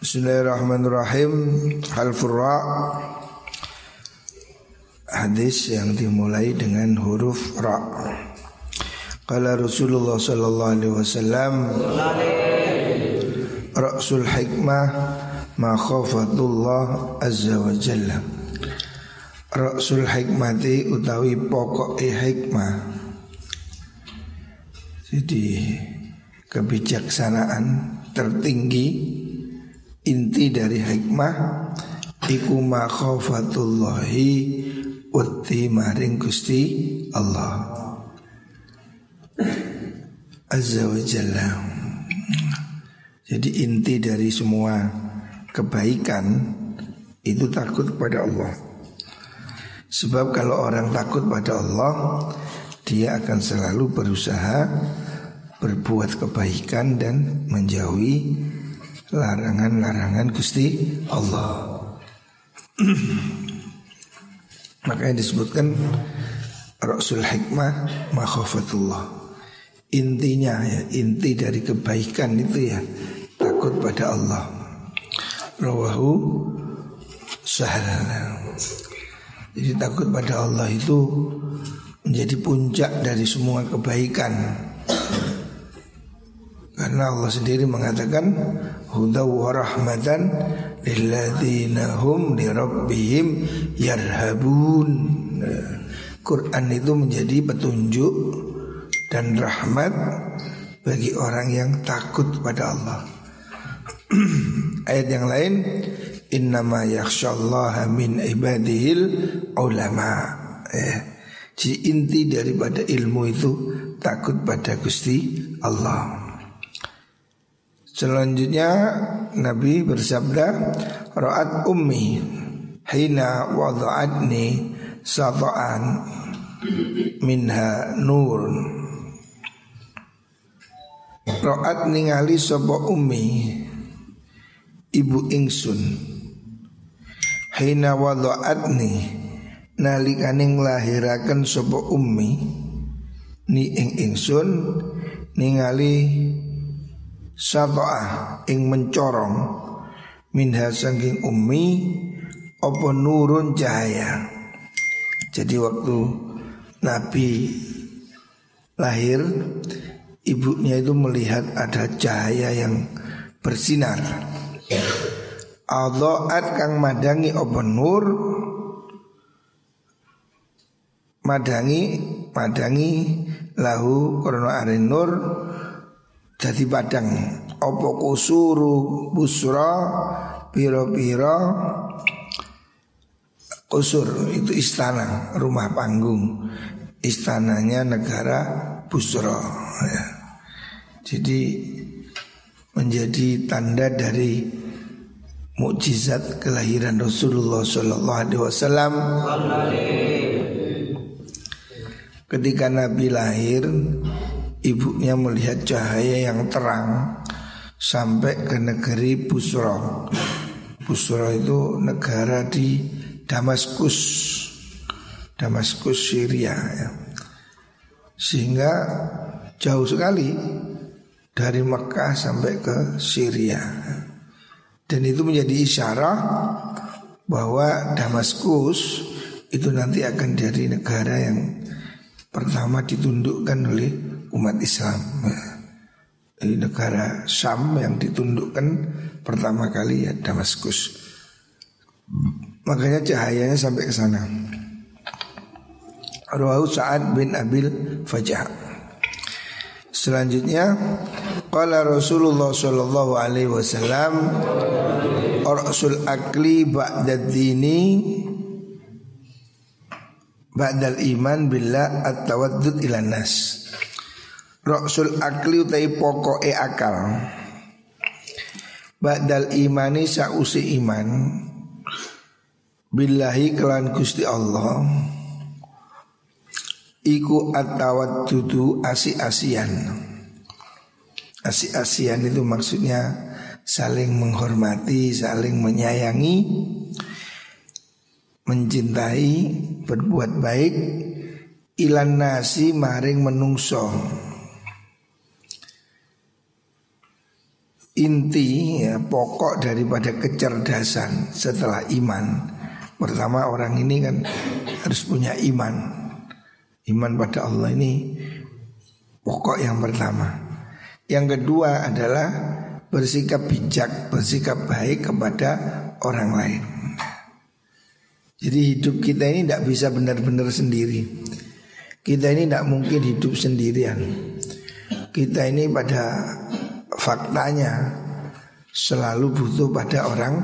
Bismillahirrahmanirrahim. Hal furra Hadis yang dimulai dengan huruf ra. Kala Rasulullah sallallahu alaihi wasallam Ra'sul hikmah ma khafatullah azza wa jalla. Ra'sul hikmati utawi pokok hikmah. Jadi kebijaksanaan tertinggi inti dari hikmah iku ma khafatullahi uti maring Gusti Allah. Azza wa Jalla. Jadi inti dari semua kebaikan itu takut kepada Allah. Sebab kalau orang takut pada Allah Dia akan selalu berusaha Berbuat kebaikan dan menjauhi Larangan-larangan Gusti Allah. Makanya disebutkan Rasul Hikmah Makhofatullah Intinya ya Inti dari kebaikan itu ya Takut pada Allah. Rawahu Sahal jadi takut pada Allah itu menjadi puncak dari semua kebaikan. Karena Allah sendiri mengatakan huda wa rahmatan lilladzina hum li rabbihim yarhabun. Quran itu menjadi petunjuk dan rahmat bagi orang yang takut pada Allah. Ayat yang lain Innama yakhshallaha min ibadihil ulama eh, Jadi inti daripada ilmu itu Takut pada Gusti Allah Selanjutnya Nabi bersabda Ra'at ummi Hina wada'adni Sata'an Minha nurun. Ra'at ningali sopo ummi? Ibu ingsun. Hina wada'atni Nalikane nglahiraken sapa ummi? Ni ing ingsun Ningali Sato'ah ing mencorong. Minha sangking ummi Apa nurun cahaya. Jadi waktu Nabi lahir Ibunya itu melihat ada cahaya yang bersinar. Adha'at kang madangi apa nur? Madangi Madangi Lahu korona are nur Jadi padang Apa kusuru Busra Piro-piro Kusur itu istana Rumah panggung Istananya negara Busra ya. Jadi Menjadi tanda dari mukjizat kelahiran Rasulullah Shallallahu Alaihi Wasallam. Ketika Nabi lahir, ibunya melihat cahaya yang terang sampai ke negeri Busra. Busra itu negara di Damaskus, Damaskus Syria. Ya. Sehingga jauh sekali dari Mekah sampai ke Syria. Dan itu menjadi isyarat bahwa Damaskus itu nanti akan jadi negara yang pertama ditundukkan oleh umat Islam. Ini negara Syam yang ditundukkan pertama kali ya Damaskus. Makanya cahayanya sampai ke sana. Rawahu Sa'ad bin Abil Fajah. Selanjutnya Qala Rasulullah sallallahu alaihi wasallam Rasul akli ba'dad dini Ba'dal iman billah at-tawaddud ila nas Rasul akli utai e akal. Ba'dal imani sa'usi iman. Billahi kelan Gusti Allah. Iku at-tawaddudu asi-asian. Asi-asian itu maksudnya saling menghormati, saling menyayangi, mencintai, berbuat baik, ilan nasi maring menungso. Inti ya pokok daripada kecerdasan setelah iman. Pertama orang ini kan harus punya iman. Iman pada Allah ini pokok yang pertama. Yang kedua adalah bersikap bijak, bersikap baik kepada orang lain. Jadi hidup kita ini tidak bisa benar-benar sendiri. Kita ini tidak mungkin hidup sendirian. Kita ini pada faktanya selalu butuh pada orang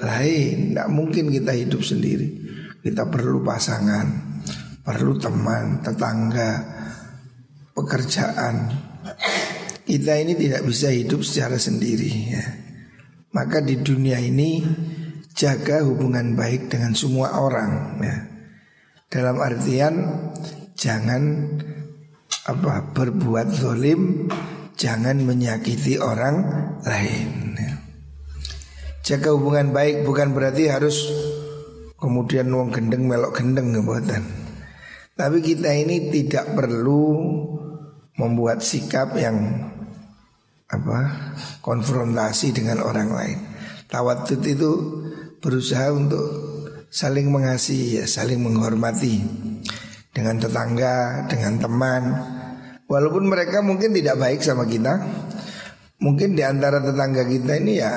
lain. Tidak mungkin kita hidup sendiri. Kita perlu pasangan, perlu teman, tetangga, pekerjaan. Kita ini tidak bisa hidup secara sendiri. Ya. Maka di dunia ini jaga hubungan baik dengan semua orang. Ya. Dalam artian jangan apa berbuat zolim, jangan menyakiti orang lain. Jaga hubungan baik bukan berarti harus kemudian wong gendeng melok gendeng ngebuatan. Tapi kita ini tidak perlu membuat sikap yang apa konfrontasi dengan orang lain. Tawatut itu berusaha untuk saling mengasihi ya, saling menghormati dengan tetangga, dengan teman. Walaupun mereka mungkin tidak baik sama kita, mungkin di antara tetangga kita ini ya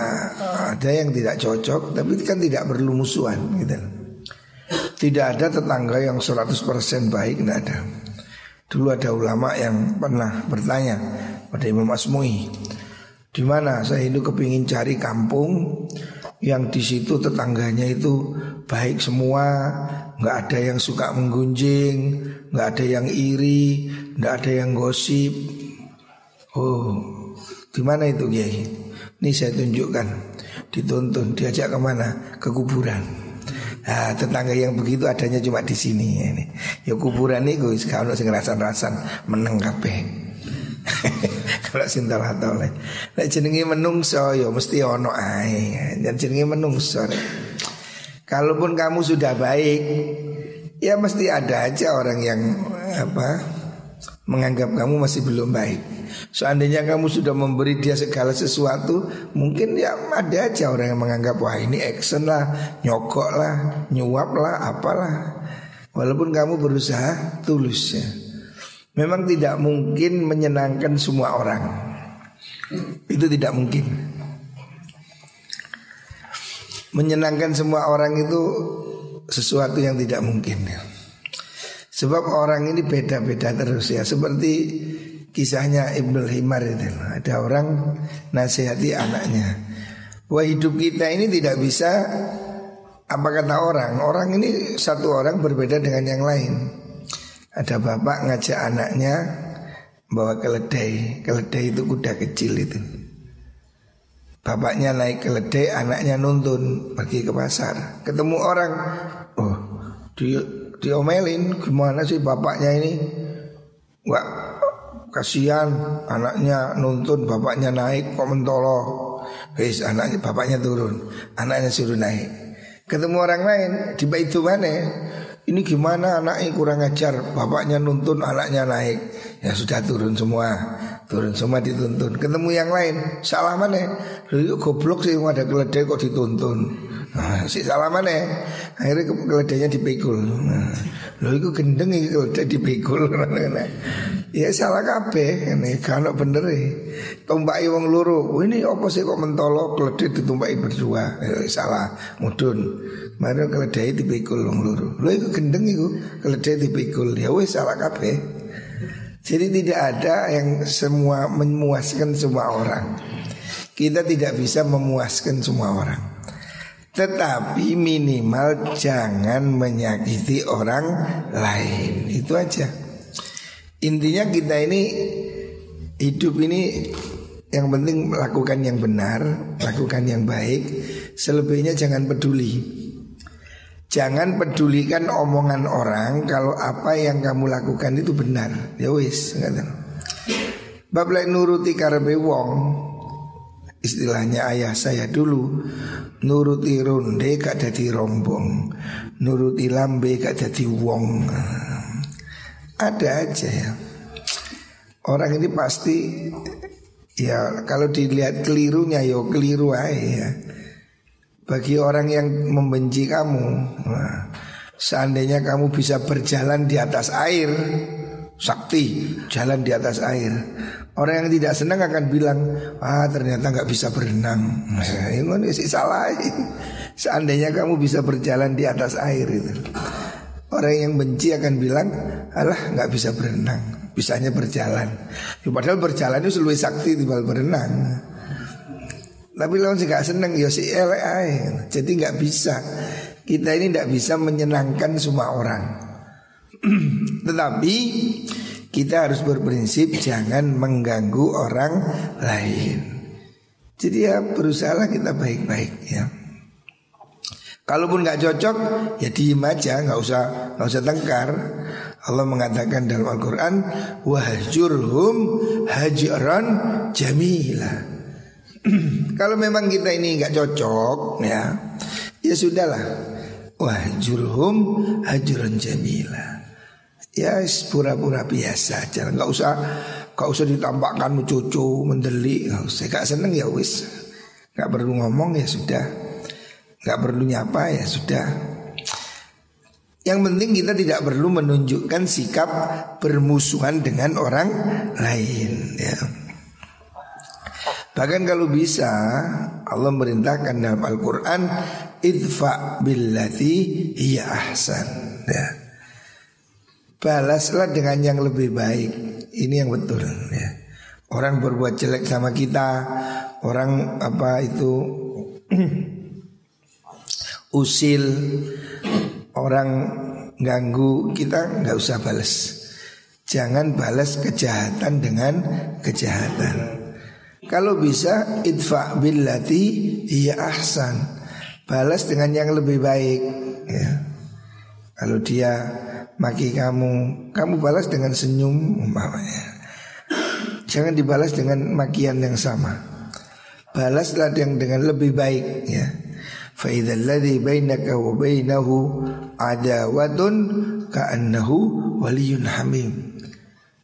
ada yang tidak cocok, tapi kan tidak perlu musuhan gitu. Tidak ada tetangga yang 100% baik, tidak ada. Dulu ada ulama yang pernah bertanya pada Imam Asmui, di mana saya itu kepingin cari kampung yang di situ tetangganya itu baik semua, nggak ada yang suka menggunjing, nggak ada yang iri, nggak ada yang gosip. Oh, di mana itu Kiai? Ini saya tunjukkan, dituntun, diajak ke mana? Ke kuburan. Nah, tetangga yang begitu adanya cuma di sini ini. Ya kuburan itu kalau sing rasan-rasan meneng kabeh. Kalau sintal lain. Nek jenenge menungso ya mesti ono ae. Dan jenenge menungso. Kalaupun kamu sudah baik, ya mesti ada aja orang yang apa menganggap kamu masih belum baik. Seandainya kamu sudah memberi dia segala sesuatu, mungkin ya ada aja orang yang menganggap wah ini action lah, nyokok lah, nyuap lah, apalah. Walaupun kamu berusaha tulus ya. Memang tidak mungkin menyenangkan semua orang. Itu tidak mungkin menyenangkan semua orang itu sesuatu yang tidak mungkin. Sebab orang ini beda-beda terus ya. Seperti kisahnya Ibnul Himar itu. Ada orang nasihati anaknya. Wah hidup kita ini tidak bisa apa kata orang. Orang ini satu orang berbeda dengan yang lain. Ada bapak ngajak anaknya bawa keledai. Keledai itu kuda kecil itu. Bapaknya naik keledai, anaknya nuntun pergi ke pasar. Ketemu orang, oh dia diomelin gimana sih bapaknya ini? Wah kasihan anaknya nuntun bapaknya naik kok mentolo. Wis anaknya bapaknya turun, anaknya suruh naik. Ketemu orang lain di itu mana? Ini gimana anaknya kurang ajar Bapaknya nuntun anaknya naik Ya sudah turun semua Turun semua dituntun. Ketemu yang lain Salah mana? Lalu goblok sih ada keledai kok dituntun. Nah, Si salah mana? Akhirnya keledainya dipikul. Nah, Lalu itu gendeng ini keledai dipikul. Ya salah kabeh. Ini kalau bener e. Tombaki wong luru oh, Ini apa sih kok mentolo keledai ditumpaki berdua? Ya, Salah. Mudun. Mari keledai dipikul wong luru Lalu itu gendeng keledai dipikul. Ya wes salah kabeh jadi tidak ada yang semua memuaskan semua orang. Kita tidak bisa memuaskan semua orang. Tetapi minimal jangan menyakiti orang lain. Itu aja. Intinya kita ini hidup ini yang penting melakukan yang benar, lakukan yang baik, selebihnya jangan peduli. Jangan pedulikan omongan orang kalau apa yang kamu lakukan itu benar. Ya wis, Bab nuruti karbe wong Istilahnya ayah saya dulu Nuruti ronde gak jadi rombong Nuruti lambe gak jadi wong Ada aja ya Orang ini pasti Ya kalau dilihat kelirunya yo ya keliru aja ya. Bagi orang yang membenci kamu nah, Seandainya kamu bisa berjalan di atas air Sakti jalan di atas air. Orang yang tidak senang akan bilang Ah ternyata nggak bisa berenang. Nah, Ini sih salah. Seandainya kamu bisa berjalan di atas air itu. Orang yang benci akan bilang Alah nggak bisa berenang. Bisanya berjalan. Ya, Padahal berjalan itu lebih sakti dibanding berenang tapi lawan sih gak seneng ya si LAI. Jadi nggak bisa. Kita ini tidak bisa menyenangkan semua orang. Tetapi kita harus berprinsip jangan mengganggu orang lain. Jadi ya berusaha kita baik-baik ya. Kalaupun nggak cocok ya diem aja, nggak usah nggak usah tengkar. Allah mengatakan dalam Al-Quran wahjurhum hajran jamila. Kalau memang kita ini nggak cocok ya, ya sudahlah. Wah jurhum hajuran jamila. Ya pura-pura biasa aja, nggak usah nggak usah ditampakkan cucu mendeli, nggak usah. Gak seneng ya wis, nggak perlu ngomong ya sudah, nggak perlu nyapa ya sudah. Yang penting kita tidak perlu menunjukkan sikap bermusuhan dengan orang lain. Ya. Bahkan kalau bisa Allah merintahkan dalam Al-Quran Idfa billati hiya ahsan ya. Balaslah dengan yang lebih baik Ini yang betul ya. Orang berbuat jelek sama kita Orang apa itu Usil Orang ganggu kita nggak usah balas Jangan balas kejahatan dengan kejahatan kalau bisa idfa billati iya ahsan. Balas dengan yang lebih baik ya. Kalau dia maki kamu, kamu balas dengan senyum umpamanya. Jangan dibalas dengan makian yang sama. Balaslah yang dengan lebih baik ya. Fa idzal ladzi bainaka wa bainahu adawatun ka'annahu waliyun hamim.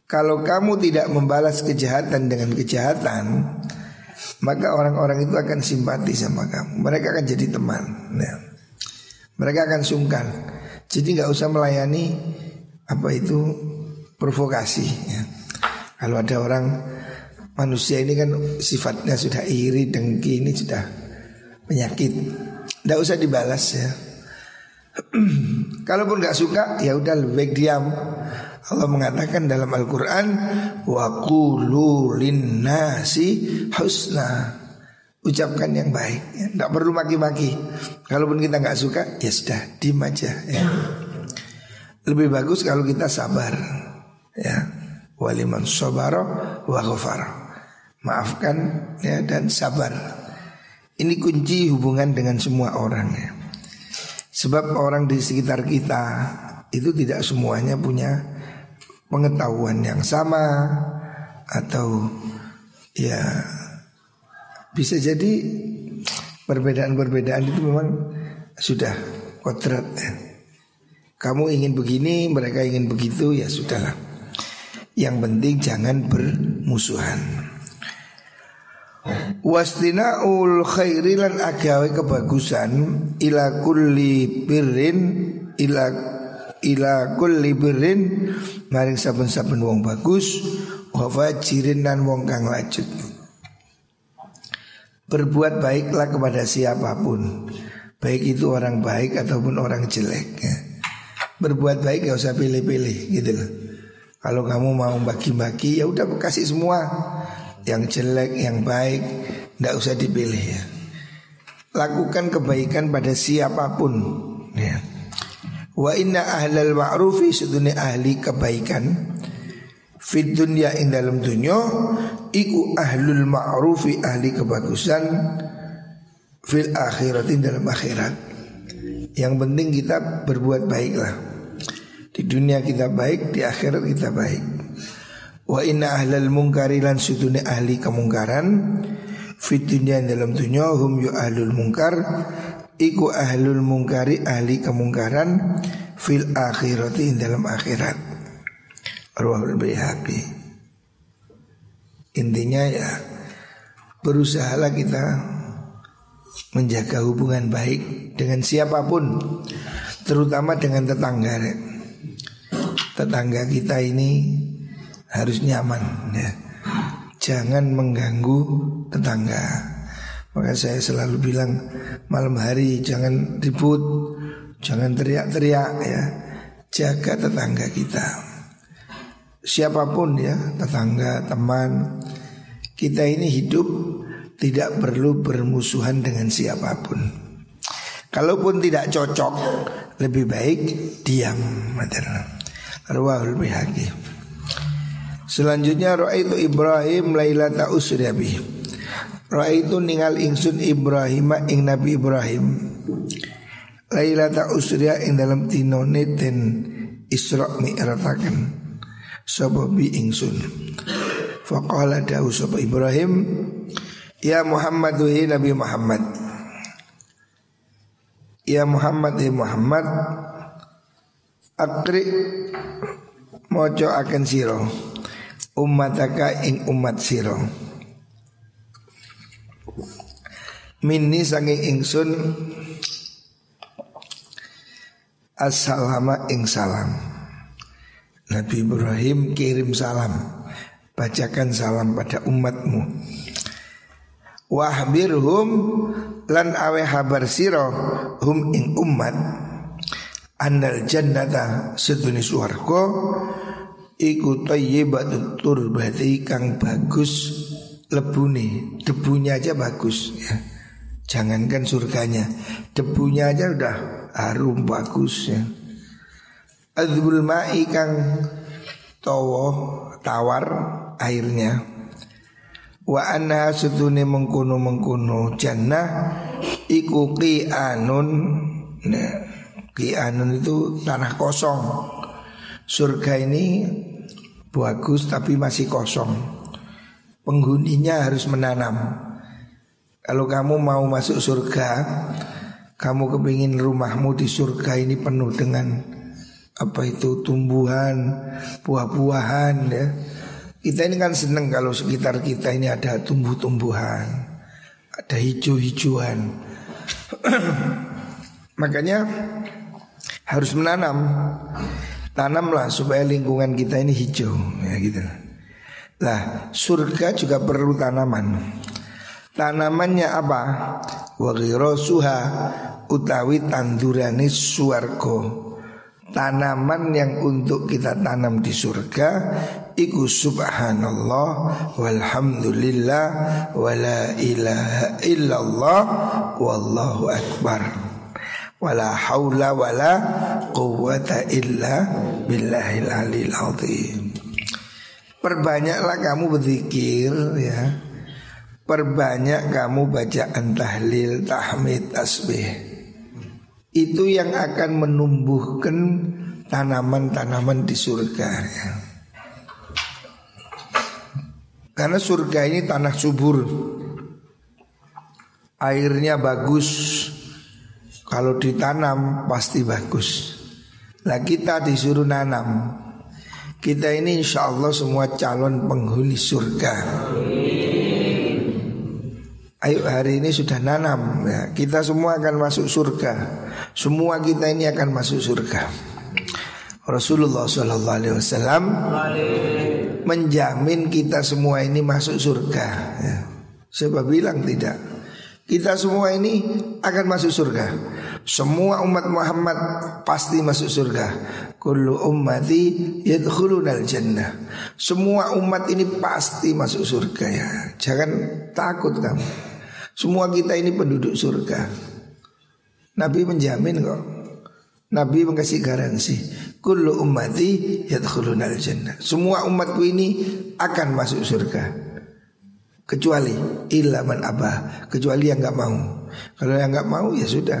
Kalau kamu tidak membalas kejahatan dengan kejahatan, maka orang-orang itu akan simpati sama kamu. Mereka akan jadi teman. Ya. Mereka akan sungkan. Jadi nggak usah melayani apa itu provokasi. Ya. Kalau ada orang manusia ini kan sifatnya sudah iri, dengki, ini sudah penyakit. Tidak usah dibalas ya. Kalaupun nggak suka, ya udah lebih baik diam. Allah mengatakan dalam Al-Quran Wa qulu linnasi husna. Ucapkan yang baik ya. Tidak perlu maki-maki. Kalaupun kita nggak suka Ya sudah, dim aja ya. Lebih bagus kalau kita sabar Ya. Waliman sobaro wa Maafkan ya dan sabar. Ini kunci hubungan dengan semua orang ya. Sebab orang di sekitar kita Itu tidak semuanya punya pengetahuan yang sama atau ya bisa jadi perbedaan-perbedaan itu memang sudah kodrat ya. Kamu ingin begini, mereka ingin begitu, ya sudahlah. Yang penting jangan bermusuhan. Wastina'ul khairi lan agawe kebagusan ila kulli birrin ila kulli birrin maring saben-saben wong bagus wa fajirin dan wong kang lacut. Berbuat baiklah kepada siapa pun Baik itu orang baik ataupun orang jelek ya. Berbuat baik gak usah pilih-pilih gitu loh Kalau kamu mau bagi-bagi ya udah kasih semua Yang jelek, yang baik Gak usah dipilih ya Lakukan kebaikan pada siapa pun ya. Wa inna ahlal ma'rufi sedunia ahli kebaikan Fit dunia ing dalam dunia Iku ahlul ma'rufi ahli kebagusan Fil akhirat dalam akhirat. Yang penting kita berbuat baiklah. Di dunia kita baik, di akhirat kita baik. Wa inna ahlal mungkari lan sedunia ahli kemungkaran Fit dunia dalam dunia hum yu ahlul mungkar Iku ahlul mungkari ahli kemungkaran Fil akhirati dalam akhirat Ruhul Bihaqi Intinya ya berusahalah kita menjaga hubungan baik dengan siapa pun, terutama dengan tetangga. Tetangga kita ini harus nyaman ya. Jangan mengganggu tetangga. Maka saya selalu bilang malam hari jangan ribut, jangan teriak-teriak ya. Jaga tetangga kita. Siapa pun ya, tetangga, teman, kita ini hidup tidak perlu bermusuhan dengan siapa pun. Kalaupun tidak cocok, lebih baik diam. Rawahul Bihaqi. Selanjutnya roa itu Ibrahim lailata usriabi. Roa itu ningal ingsun Ibrahim ing Nabi Ibrahim. Lailata usria ing dalam tinone ten Isra mi'rataken. Sapa bi ingsun. Faqala dawu sapa Ibrahim Ya Muhammad hi Nabi Muhammad Ya Muhammad ya Muhammad Akri Mojo akan siro Umataka ing umat siro Minni sanging ingsun Assalama ing salam. Nabi Ibrahim kirim salam. Bacakan salam pada umatmu. Wahbirhum lan awe habar siro hum ing umat. Andal jannata seduni suarko Iku tayyibatut turbati kang bagus lebuni Debunya aja bagus ya. Jangankan surganya Debunya aja udah harum bagus ya. Adzbul ma'i kang towo tawar airnya. Wa anna sutune mengkuno mengkuno jannah iku qianun. Nah, qianun itu tanah kosong. Surga ini bagus tapi masih kosong penghuninya harus menanam kalau kamu mau masuk surga kamu kepingin rumahmu di surga ini penuh dengan apa itu tumbuhan, buah-buahan ya. Kita ini kan seneng kalau sekitar kita ini ada tumbuh-tumbuhan, ada hijau-hijauan. Makanya harus menanam. Tanamlah supaya lingkungan kita ini hijau ya gitu. Lah, surga juga perlu tanaman. Tanamannya apa? Wa utawi tandurane suarko tanaman yang untuk kita tanam di surga iku subhanallah walhamdulillah wala ilaha illallah wallahu akbar wala haula wala quwata illa billahil alil azim perbanyaklah kamu berzikir ya. Perbanyak kamu bacaan tahlil tahmid tasbih. Itu yang akan menumbuhkan tanaman-tanaman di surga ya. Karena surga ini tanah subur. Airnya bagus. Kalau ditanam pasti bagus. Nah kita disuruh nanam Kita ini insya Allah semua calon penghuni surga Ayo hari ini sudah nanam ya. Kita semua akan masuk surga Semua kita ini akan masuk surga Rasulullah Sallallahu Alaihi Wasallam menjamin kita semua ini masuk surga. Ya. Siapa bilang tidak? Kita semua ini akan masuk surga. Semua umat Muhammad pasti masuk surga. Kullu ummati yadkhulunal jannah. Semua umat ini pasti masuk surga ya. Jangan takut kamu. Semua kita ini penduduk surga. Nabi menjamin kok. Nabi mengasih garansi. Kullu ummati yadkhulunal jannah. Semua umatku ini akan masuk surga. Kecuali illa man abah, kecuali yang nggak mau. Kalau yang nggak mau ya sudah.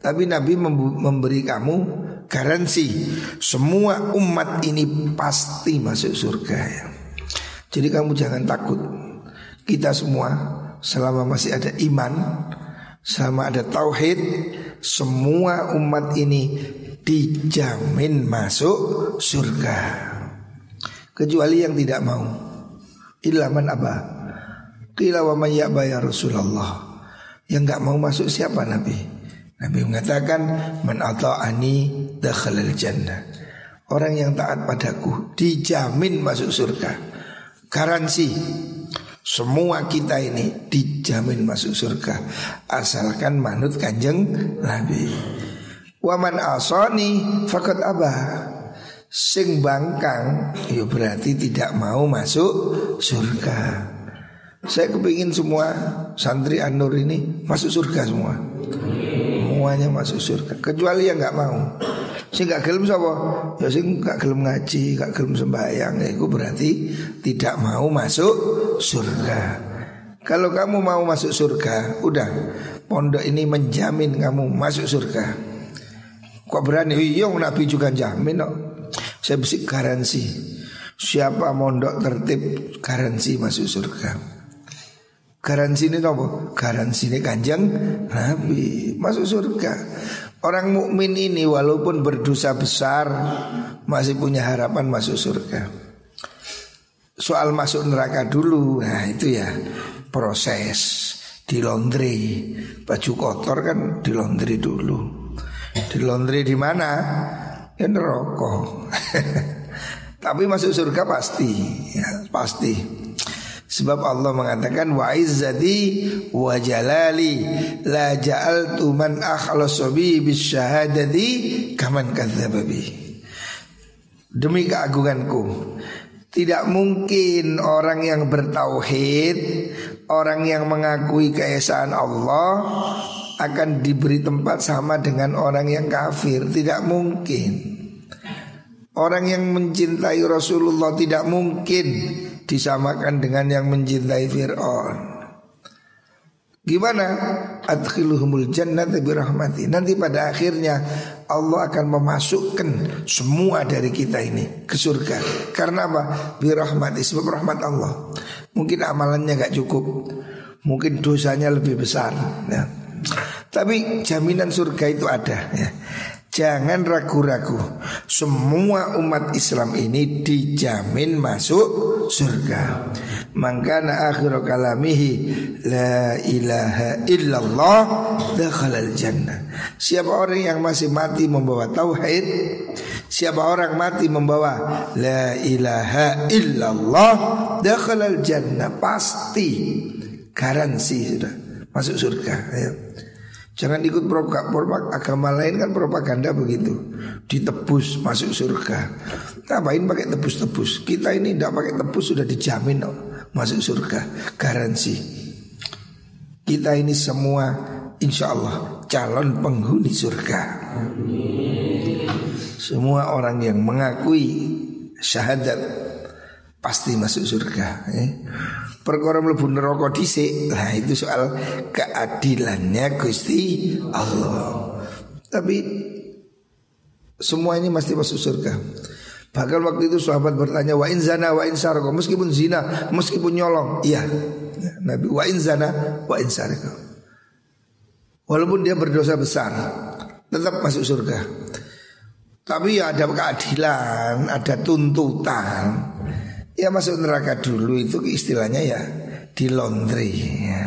Tapi Nabi memberi kamu garansi semua umat ini pasti masuk surga ya. Jadi kamu jangan takut. Kita semua selama masih ada iman, selama ada tauhid, semua umat ini dijamin masuk surga. Kecuali yang tidak mau. Ilaman apa? Qila wa may ya Rasulullah. Yang enggak mau masuk siapa Nabi? Nabi mengatakan man ata'ani dakhalal jannah. Orang yang taat padaku dijamin masuk surga. Garansi semua kita ini dijamin masuk surga asalkan manut kanjeng Nabi. Waman asoni fakat abah sing bangkang ya berarti tidak mau masuk surga. Saya kepingin semua santri Anur ini masuk surga semua. Semuanya masuk surga. Kecuali yang nggak mau. Sing gak gelem sapa? Ya sing gak gelem ngaji, gak gelem sembahyang, ya itu berarti tidak mau masuk surga. Kalau kamu mau masuk surga, udah pondok ini menjamin kamu masuk surga. Kok berani? Iya, Nabi juga jamin kok. Saya beri garansi. Siapa mondok tertib garansi masuk surga. Garansi ini apa? Garansi ini kanjeng Nabi masuk surga. Orang mukmin ini walaupun berdosa besar masih punya harapan masuk surga. Soal masuk neraka dulu, nah itu ya proses di laundry. Baju kotor kan di laundry dulu. Di laundry di mana? Ya neraka. Tapi masuk surga pasti, ya pasti. Sebab Allah mengatakan wa izzati wa jalali la ja'altu man akhlasa bi bisyahadati kaman kadzdzaba bi. Demi keagunganku tidak mungkin orang yang bertauhid, orang yang mengakui keesaan Allah akan diberi tempat sama dengan orang yang kafir. Tidak mungkin. Orang yang mencintai Rasulullah tidak mungkin disamakan dengan yang mencintai Fir'aun. Gimana? Adkhiluhumul jannata birahmati. Nanti pada akhirnya Allah akan memasukkan semua dari kita ini ke surga. Karena apa? Birahmati sebab rahmat Allah. Mungkin amalannya gak cukup. Mungkin dosanya lebih besar. Ya. Tapi jaminan surga itu ada. Ya. Jangan ragu-ragu. Semua umat Islam ini dijamin masuk surga. Mangkana akhiru kalamihi La ilaha illallah Dakhalal jannah. Siapa orang yang masih mati membawa tauhid? Siapa orang mati membawa La ilaha illallah Dakhalal jannah Pasti Garansi sudah Masuk surga. Ayo. Jangan ikut propaganda agama lain kan propaganda begitu. Ditebus masuk surga. Ngapain pakai tebus-tebus? Kita ini tidak pakai tebus sudah dijamin oh, masuk surga. Garansi. Kita ini semua insya Allah calon penghuni surga. Semua orang yang mengakui syahadat pasti masuk surga. Eh perkara mlebu neraka dhisik. Nah, itu soal keadilannya Gusti Allah. Tapi semua ini mesti masuk surga. Bahkan waktu itu sahabat bertanya wa in zana wa in sarqa meskipun zina, meskipun nyolong. Iya. Nabi wa in zana wa in sarqa. Walaupun dia berdosa besar, tetap masuk surga. Tapi ya ada keadilan, ada tuntutan. Ya masuk neraka dulu itu istilahnya ya di laundry ya.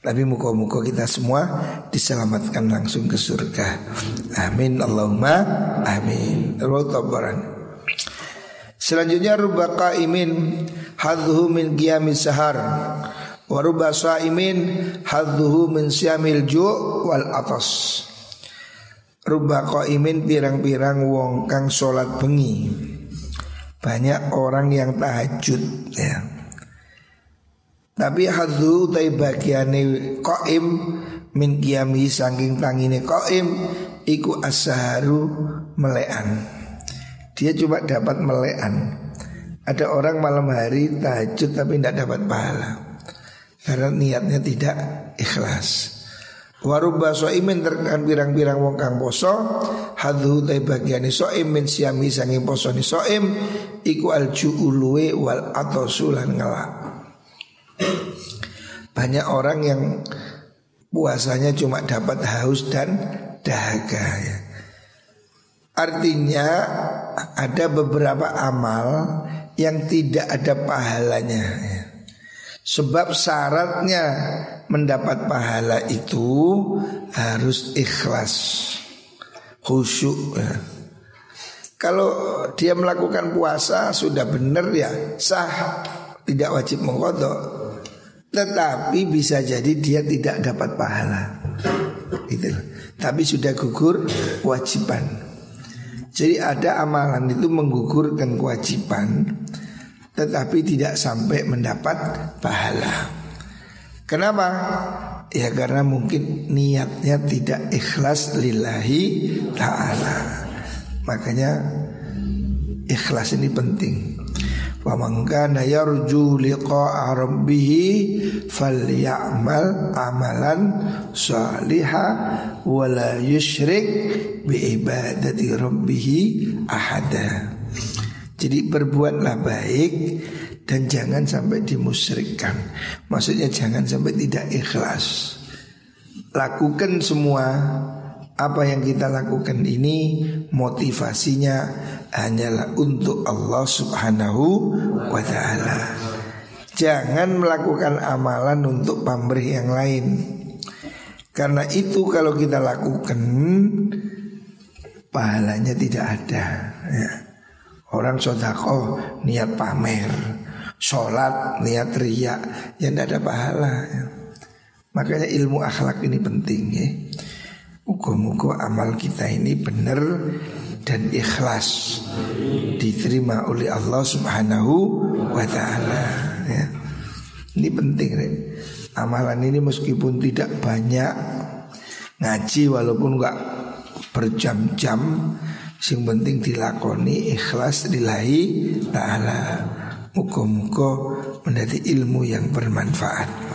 Tapi muka-muka kita semua diselamatkan langsung ke surga. Amin Allahumma amin. Selanjutnya rubba qaimin hadhuhu min qiyamis sahar wa rubba saimin hadhuhu min siamil ju' wal atas. Rubba qaimin pirang-pirang wong kang salat bengi banyak orang yang tahajud ya. Tapi hadzu tai bagiane qaim min qiyami saking tangine qaim iku asaharu melean. Dia cuma dapat melean. Ada orang malam hari tahajud tapi tidak dapat pahala karena niatnya tidak ikhlas. Warubba so'imin terkan pirang-pirang wong kang poso Hadhu tay bagiani so'im min siami sanging poso ni so'im Iku al ju'uluwe wal atosulan ngelak Banyak orang yang puasanya cuma dapat haus dan dahaga ya. Artinya ada beberapa amal yang tidak ada pahalanya ya. Sebab syaratnya mendapat pahala itu harus ikhlas, khusyuk. Ya. Kalau dia melakukan puasa sudah benar ya sah, tidak wajib mengkodok. Tetapi bisa jadi dia tidak dapat pahala. Gitu. Tapi sudah gugur kewajiban. Jadi ada amalan itu menggugurkan kewajiban tetapi tidak sampai mendapat pahala. Kenapa? Ya karena mungkin niatnya tidak ikhlas lillahi ta'ala Makanya ikhlas ini penting Wa man kana yarju liqa'a rabbih falyamal amalan saliha wa la yusyrik bi ibadati rabbih ahada. Jadi berbuatlah baik dan jangan sampai dimusyrikkan. Maksudnya jangan sampai tidak ikhlas. Lakukan semua apa yang kita lakukan ini motivasinya hanyalah untuk Allah Subhanahu wa taala. Jangan melakukan amalan untuk pamrih yang lain. Karena itu kalau kita lakukan pahalanya tidak ada ya. Orang sodako niat pamer Sholat niat riak Ya tidak ada pahala ya. Makanya ilmu akhlak ini penting ya Muka-muka amal kita ini benar dan ikhlas Diterima oleh Allah subhanahu wa ta'ala ya. Ini penting ya. Amalan ini meskipun tidak banyak Ngaji walaupun enggak berjam-jam Sing penting dilakoni ikhlas lillahi ta'ala. Muka-muka menjadi ilmu yang bermanfaat